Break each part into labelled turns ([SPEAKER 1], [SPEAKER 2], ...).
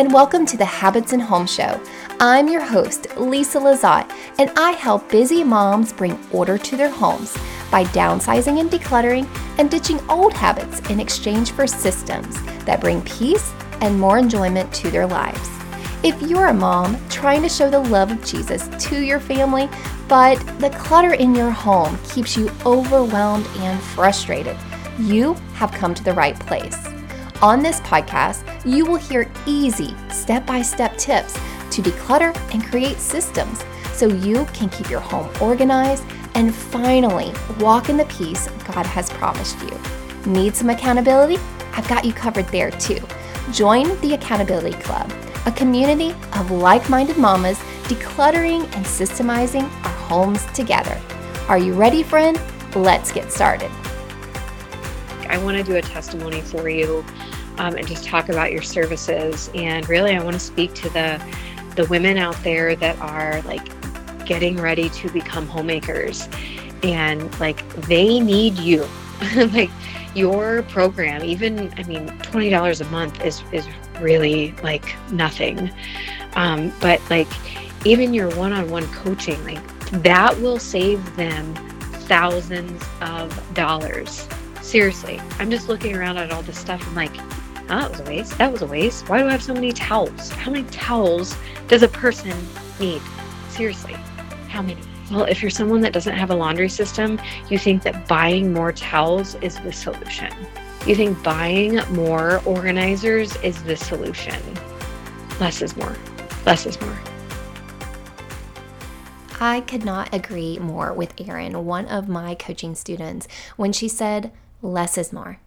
[SPEAKER 1] and welcome to the Habits and Home Show. I'm your host, Lisa Lazat, and I help busy moms bring order to their homes by downsizing and decluttering and ditching old habits in exchange for systems that bring peace and more enjoyment to their lives. If you're a mom trying to show the love of Jesus to your family, but the clutter in your home keeps you overwhelmed and frustrated, you have come to the right place. On this podcast, you will hear easy step by step tips to declutter and create systems so you can keep your home organized and finally walk in the peace God has promised you. Need some accountability? I've got you covered there too. Join the Accountability Club, a community of like minded mamas decluttering and systemizing our homes together. Are you ready, friend? Let's get started.
[SPEAKER 2] I want to do a testimony for you um, and just talk about your services. And really, I want to speak to the the women out there that are like getting ready to become homemakers. And like they need you. Like your program even i mean $20 a month is is really like nothing. Um, but like even your one-on-one coaching like that will save them thousands of dollars. Seriously. I'm just looking around at all this stuff. I'm like that was a waste that was a waste why do i have so many towels how many towels does a person need seriously how many? Well, if you're someone that doesn't have a laundry system, you think that buying more towels is the solution. You think buying more organizers is the solution. Less is more. Less is more.
[SPEAKER 1] I could not agree more with Erin, one of my coaching students, when she said, less is more.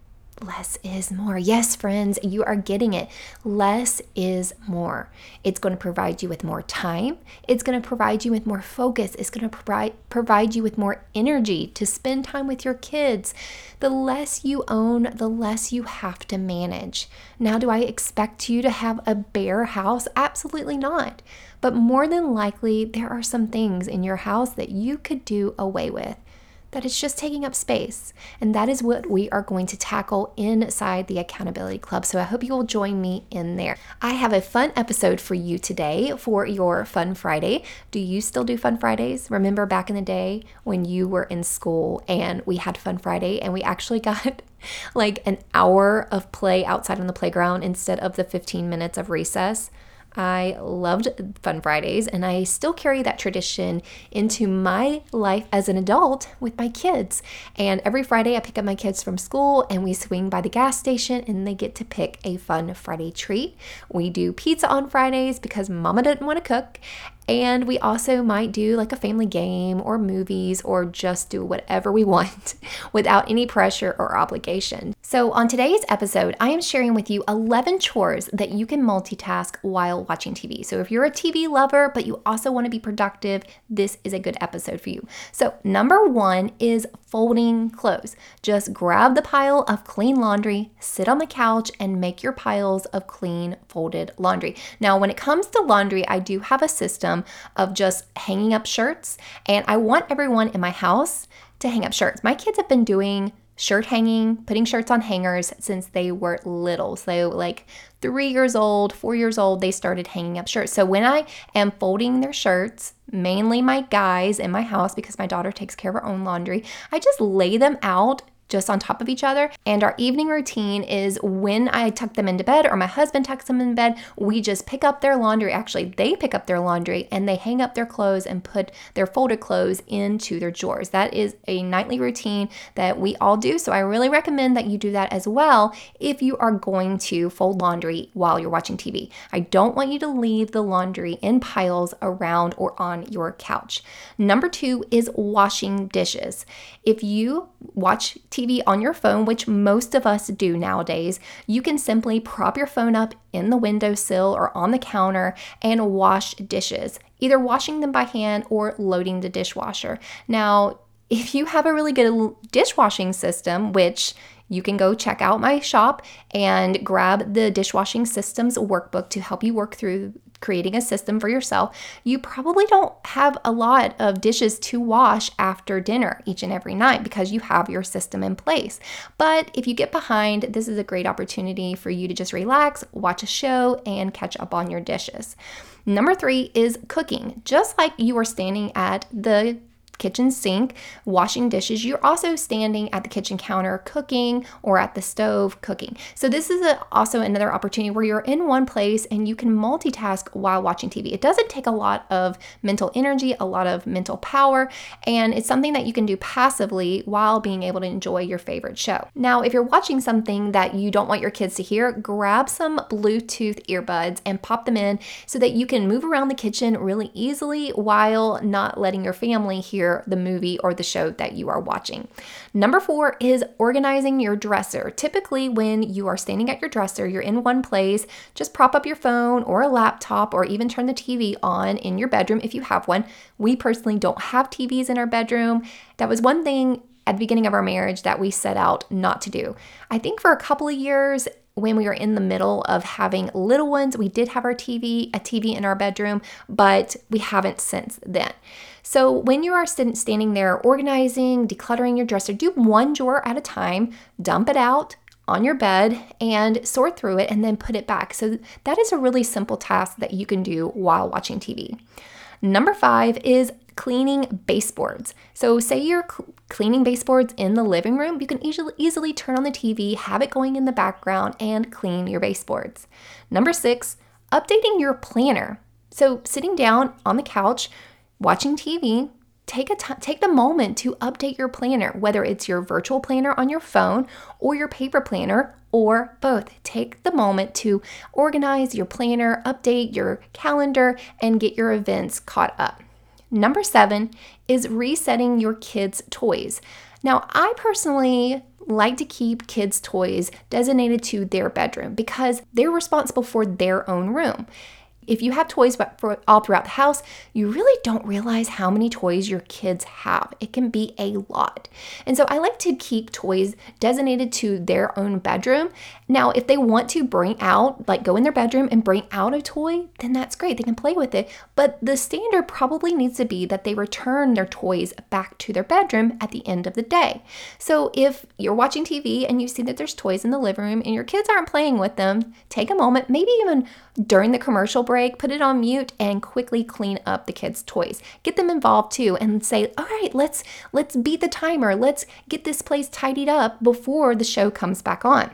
[SPEAKER 1] Less is more. Yes, friends, you are getting it. Less is more. It's going to provide you with more time. It's going to provide you with more focus. It's going to provide provide you with more energy to spend time with your kids. The less you own, the less you have to manage. Now, do I expect you to have a bare house? Absolutely not. But more than likely, there are some things in your house that you could do away with that it's just taking up space. And that is what we are going to tackle inside the Accountability Club. So I hope you will join me in there. I have a fun episode for you today for your Fun Friday. Do you still do Fun Fridays? Remember back in the day when you were in school and we had Fun Friday and we actually got like an hour of play outside on the playground instead of the 15 minutes of recess? I loved Fun Fridays, and I still carry that tradition into my life as an adult with my kids. And every Friday, I pick up my kids from school and we swing by the gas station, and they get to pick a fun Friday treat. We do pizza on Fridays because mama didn't want to cook, and we also might do like a family game or movies or just do whatever we want without any pressure or obligation. So, on today's episode, I am sharing with you 11 chores that you can multitask while watching TV. So, if you're a TV lover but you also want to be productive, this is a good episode for you. So, number one is folding clothes. Just grab the pile of clean laundry, sit on the couch, and make your piles of clean folded laundry. Now, when it comes to laundry, I do have a system of just hanging up shirts. And I want everyone in my house to hang up shirts. My kids have been doing shirt hanging, putting shirts on hangers since they were little. So, like three years old, four years old, they started hanging up shirts. So, when I am folding their shirts, mainly my guys in my house because my daughter takes care of her own laundry, I just lay them out just on top of each other. And our evening routine is when I tuck them into bed or my husband tucks them in bed, we just pick up their laundry. Actually, they pick up their laundry and they hang up their clothes and put their folded clothes into their drawers. That is a nightly routine that we all do. So I really recommend that you do that as well if you are going to fold laundry while you're watching TV. I don't want you to leave the laundry in piles around or on your couch. Number two is washing dishes. If you watch TV on your phone, which most of us do nowadays, you can simply prop your phone up in the windowsill or on the counter and wash dishes, either washing them by hand or loading the dishwasher. Now, if you have a really good dishwashing system, which you can go check out my shop and grab the dishwashing systems workbook to help you work through creating a system for yourself, you probably don't have a lot of dishes to wash after dinner each and every night because you have your system in place. But if you get behind, this is a great opportunity for you to just relax, watch a show, and catch up on your dishes. Number three is cooking. Just like you are standing at the kitchen sink washing dishes, you're also standing at the kitchen counter cooking or at the stove cooking. So, this is a, also another opportunity where you're in one place and you can multitask while watching TV. It doesn't take a lot of mental energy, a lot of mental power, and it's something that you can do passively while being able to enjoy your favorite show. Now, if you're watching something that you don't want your kids to hear, grab some Bluetooth earbuds and pop them in so that you can move around the kitchen really easily while not letting your family hear the movie or the show that you are watching. Number four is organizing your dresser. Typically, when you are standing at your dresser, you're in one place, just prop up your phone or a laptop or even turn the TV on in your bedroom if you have one. We personally don't have TVs in our bedroom. That was one thing at the beginning of our marriage that we set out not to do. I think for a couple of years, when we were in the middle of having little ones, we did have our TV, a TV in our bedroom, but we haven't since then. So when you are standing there organizing, decluttering your dresser, do one drawer at a time, dump it out, on your bed and sort through it and then put it back. So that is a really simple task that you can do while watching TV. Number five is cleaning baseboards. So, say you're cl- cleaning baseboards in the living room, you can easily, easily turn on the TV, have it going in the background, and clean your baseboards. Number six, updating your planner. So, sitting down on the couch, watching TV, take a t- take the moment to update your planner, whether it's your virtual planner on your phone or your paper planner or both. Take the moment to organize your planner, update your calendar, and get your events caught up. Number seven is resetting your kids' toys. Now, I personally like to keep kids' toys designated to their bedroom because they're responsible for their own room. If you have toys for all throughout the house, you really don't realize how many toys your kids have. It can be a lot. And so I like to keep toys designated to their own bedroom. Now, if they want to bring out, like go in their bedroom and bring out a toy, then that's great. They can play with it. But the standard probably needs to be that they return their toys back to their bedroom at the end of the day. So if you're watching TV and you see that there's toys in the living room and your kids aren't playing with them, take a moment, maybe even during the commercial break, put it on mute and quickly clean up the kids' toys. Get them involved too and say, "All right, let's let's beat the timer. Let's get this place tidied up before the show comes back on."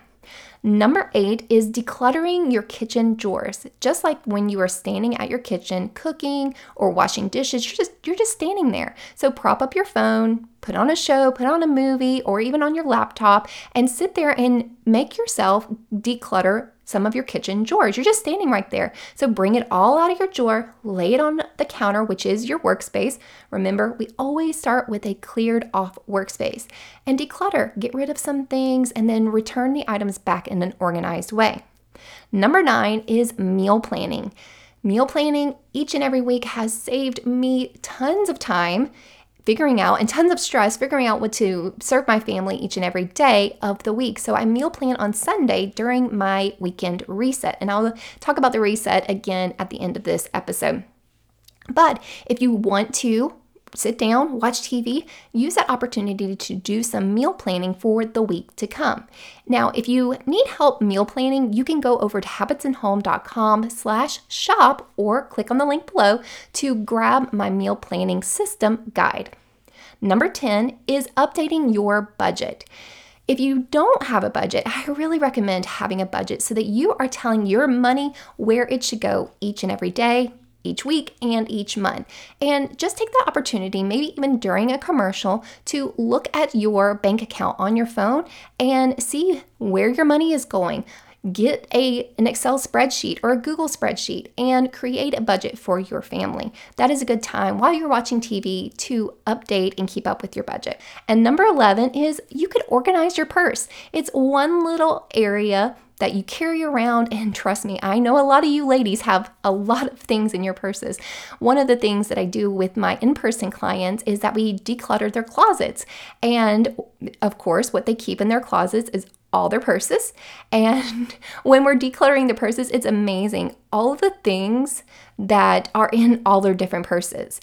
[SPEAKER 1] Number eight is decluttering your kitchen drawers. Just like when you are standing at your kitchen cooking or washing dishes, you're just you're just standing there. So prop up your phone, put on a show, put on a movie, or even on your laptop, and sit there and make yourself declutter some of your kitchen drawers. You're just standing right there. So bring it all out of your drawer, lay it on the counter, which is your workspace. Remember, we always start with a cleared off workspace and declutter. Get rid of some things and then return the items back in an organized way. Number nine is meal planning. Meal planning each and every week has saved me tons of time figuring out and tons of stress figuring out what to serve my family each and every day of the week. So I meal plan on Sunday during my weekend reset. And I'll talk about the reset again at the end of this episode. But if you want to sit down, watch TV, use that opportunity to do some meal planning for the week to come. Now, if you need help meal planning, you can go over to habitsinhome.com slash shop or click on the link below to grab my meal planning system guide. Number 10 is updating your budget. If you don't have a budget, I really recommend having a budget so that you are telling your money where it should go each and every day, each week and each month. And just take the opportunity, maybe even during a commercial, to look at your bank account on your phone and see where your money is going. Get a, an Excel spreadsheet or a Google spreadsheet and create a budget for your family. That is a good time while you're watching TV to update and keep up with your budget. And number 11 is you could organize your purse. It's one little area that you carry around. And trust me, I know a lot of you ladies have a lot of things in your purses. One of the things that I do with my in person clients is that we declutter their closets. And of course, what they keep in their closets is all their purses. And when we're decluttering the purses, it's amazing all the things that are in all their different purses.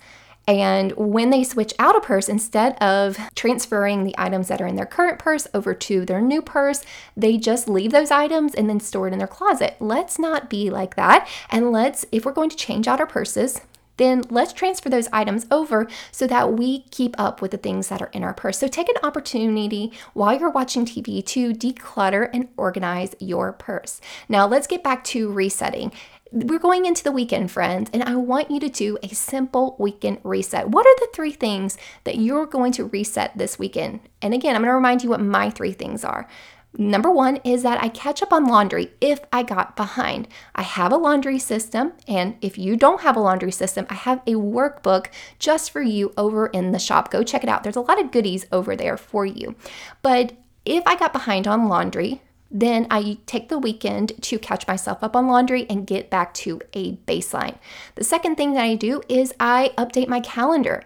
[SPEAKER 1] And when they switch out a purse, instead of transferring the items that are in their current purse over to their new purse, they just leave those items and then store it in their closet. Let's not be like that. And let's, if we're going to change out our purses, then let's transfer those items over so that we keep up with the things that are in our purse. So take an opportunity while you're watching TV to declutter and organize your purse. Now let's get back to resetting. We're going into the weekend, friends, and I want you to do a simple weekend reset. What are the three things that you're going to reset this weekend? And again, I'm going to remind you what my three things are. Number one is that I catch up on laundry if I got behind. I have a laundry system, and if you don't have a laundry system, I have a workbook just for you over in the shop. Go check it out. There's a lot of goodies over there for you. But if I got behind on laundry, then I take the weekend to catch myself up on laundry and get back to a baseline. The second thing that I do is I update my calendar.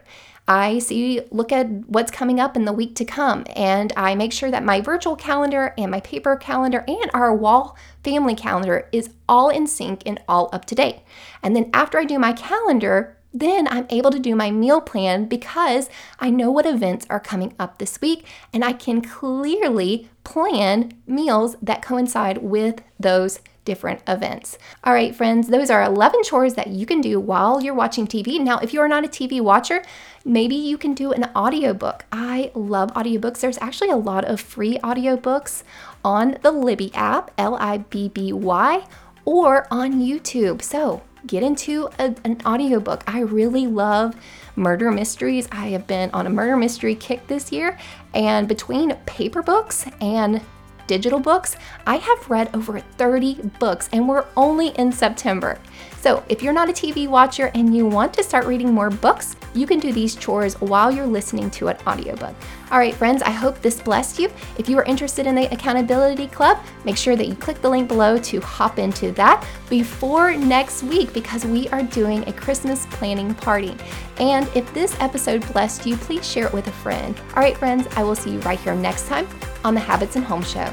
[SPEAKER 1] I see, look at what's coming up in the week to come, and I make sure that my virtual calendar and my paper calendar and our wall family calendar is all in sync and all up to date. And then after I do my calendar, then I'm able to do my meal plan because I know what events are coming up this week and I can clearly plan meals that coincide with those different events. All right, friends, those are 11 chores that you can do while you're watching TV. Now, if you are not a TV watcher, maybe you can do an audiobook. I love audiobooks. There's actually a lot of free audiobooks on the Libby app, L I B B Y, or on YouTube. So, get into a, an audiobook. I really love murder mysteries. I have been on a murder mystery kick this year, and between paper books and digital books, I have read over 30 books, and we're only in September. So, if you're not a TV watcher and you want to start reading more books, you can do these chores while you're listening to an audiobook. All right, friends, I hope this blessed you. If you are interested in the Accountability Club, make sure that you click the link below to hop into that before next week because we are doing a Christmas planning party. And if this episode blessed you, please share it with a friend. All right, friends, I will see you right here next time on the Habits and Home Show.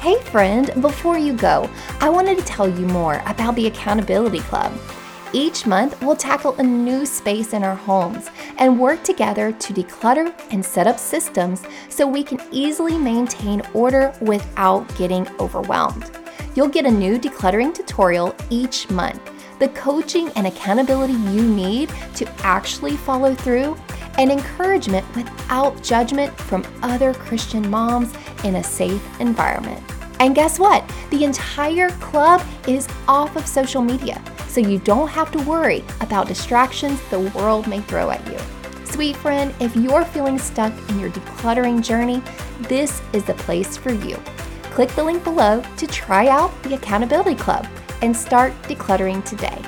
[SPEAKER 1] Hey, friend, before you go, I wanted to tell you more about the Accountability Club. Each month, we'll tackle a new space in our homes and work together to declutter and set up systems so we can easily maintain order without getting overwhelmed. You'll get a new decluttering tutorial each month, the coaching and accountability you need to actually follow through, and encouragement without judgment from other Christian moms in a safe environment. And guess what? The entire club is off of social media, so you don't have to worry about distractions the world may throw at you. Sweet friend, if you're feeling stuck in your decluttering journey, this is the place for you. Click the link below to try out the Accountability Club and start decluttering today.